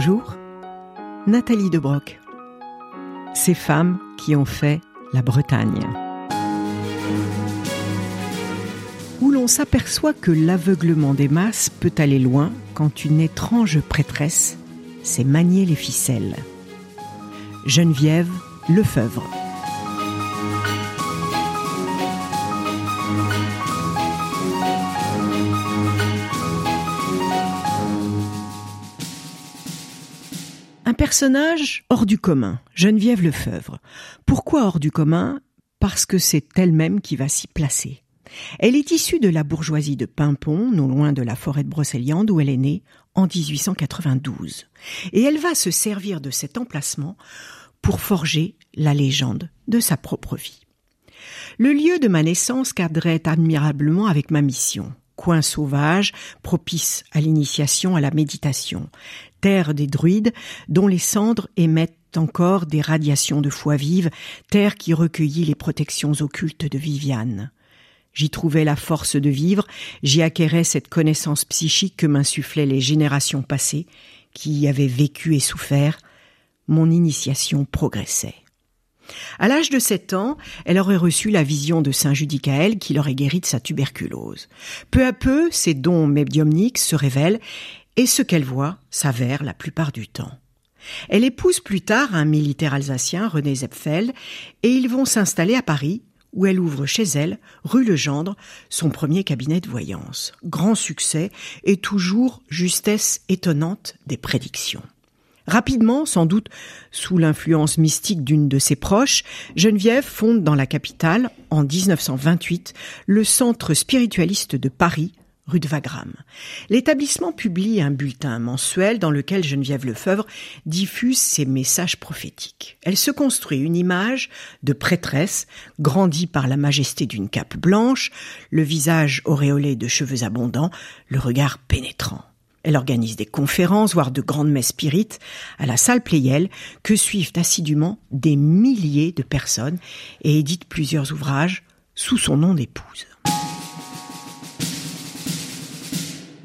Bonjour, Nathalie Debroc. Ces femmes qui ont fait la Bretagne. Où l'on s'aperçoit que l'aveuglement des masses peut aller loin quand une étrange prêtresse sait manier les ficelles. Geneviève Lefebvre. Personnage hors du commun, Geneviève Lefebvre. Pourquoi hors du commun? Parce que c'est elle-même qui va s'y placer. Elle est issue de la bourgeoisie de Pimpon, non loin de la forêt de Brocéliande où elle est née en 1892. Et elle va se servir de cet emplacement pour forger la légende de sa propre vie. Le lieu de ma naissance cadrait admirablement avec ma mission coin sauvage, propice à l'initiation à la méditation, terre des druides, dont les cendres émettent encore des radiations de foi vive, terre qui recueillit les protections occultes de Viviane. J'y trouvais la force de vivre, j'y acquérais cette connaissance psychique que m'insufflaient les générations passées, qui y avaient vécu et souffert. Mon initiation progressait. À l'âge de sept ans, elle aurait reçu la vision de Saint Judicaël qui l'aurait guéri de sa tuberculose. Peu à peu, ses dons médiumniques se révèlent et ce qu'elle voit s'avère la plupart du temps. Elle épouse plus tard un militaire alsacien, René Zepfeld, et ils vont s'installer à Paris, où elle ouvre chez elle, rue Legendre, son premier cabinet de voyance. Grand succès et toujours justesse étonnante des prédictions. Rapidement, sans doute sous l'influence mystique d'une de ses proches, Geneviève fonde dans la capitale, en 1928, le Centre spiritualiste de Paris, rue de Wagram. L'établissement publie un bulletin mensuel dans lequel Geneviève Lefebvre diffuse ses messages prophétiques. Elle se construit une image de prêtresse, grandie par la majesté d'une cape blanche, le visage auréolé de cheveux abondants, le regard pénétrant. Elle organise des conférences, voire de grandes messes spirites, à la salle Pléiel, que suivent assidûment des milliers de personnes et édite plusieurs ouvrages sous son nom d'épouse.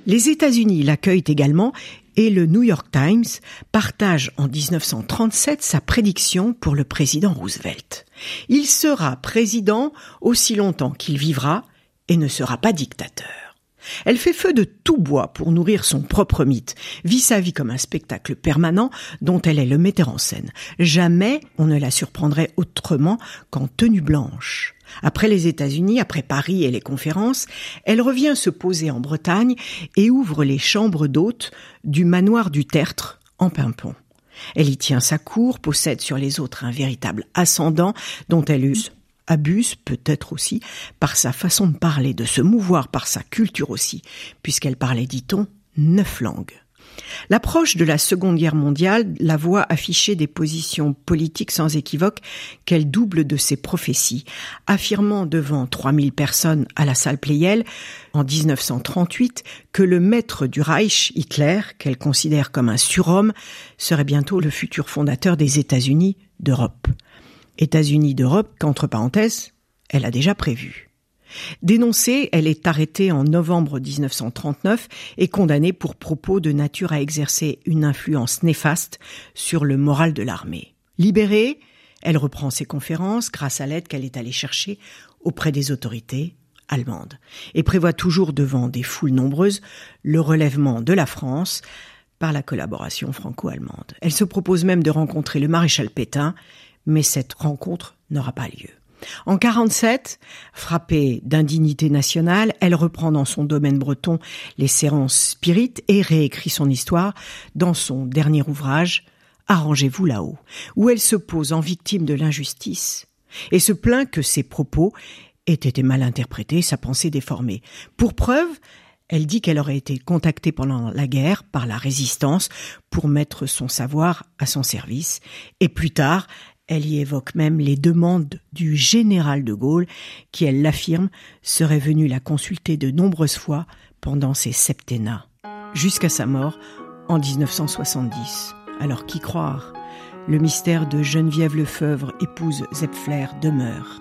Les États-Unis l'accueillent également et le New York Times partage en 1937 sa prédiction pour le président Roosevelt. Il sera président aussi longtemps qu'il vivra et ne sera pas dictateur. Elle fait feu de tout bois pour nourrir son propre mythe, vit sa vie comme un spectacle permanent dont elle est le metteur en scène. Jamais on ne la surprendrait autrement qu'en tenue blanche. Après les États-Unis, après Paris et les conférences, elle revient se poser en Bretagne et ouvre les chambres d'hôtes du manoir du Tertre en Pimpon. Elle y tient sa cour, possède sur les autres un véritable ascendant dont elle use abuse peut-être aussi par sa façon de parler, de se mouvoir, par sa culture aussi, puisqu'elle parlait, dit-on, neuf langues. L'approche de la Seconde Guerre mondiale la voit afficher des positions politiques sans équivoque qu'elle double de ses prophéties, affirmant devant 3000 personnes à la salle Pleyel en 1938 que le maître du Reich, Hitler, qu'elle considère comme un surhomme, serait bientôt le futur fondateur des États-Unis d'Europe. États-Unis d'Europe qu'entre parenthèses, elle a déjà prévu. Dénoncée, elle est arrêtée en novembre 1939 et condamnée pour propos de nature à exercer une influence néfaste sur le moral de l'armée. Libérée, elle reprend ses conférences grâce à l'aide qu'elle est allée chercher auprès des autorités allemandes et prévoit toujours devant des foules nombreuses le relèvement de la France par la collaboration franco-allemande. Elle se propose même de rencontrer le maréchal Pétain mais cette rencontre n'aura pas lieu. En 47, frappée d'indignité nationale, elle reprend dans son domaine breton les séances spirites et réécrit son histoire dans son dernier ouvrage, Arrangez-vous là-haut, où elle se pose en victime de l'injustice et se plaint que ses propos aient été mal interprétés, sa pensée déformée. Pour preuve, elle dit qu'elle aurait été contactée pendant la guerre par la résistance pour mettre son savoir à son service, et plus tard, elle y évoque même les demandes du général de Gaulle, qui, elle l'affirme, serait venu la consulter de nombreuses fois pendant ses septennats, jusqu'à sa mort en 1970. Alors qui croire? Le mystère de Geneviève Lefebvre, épouse Zepfler, demeure.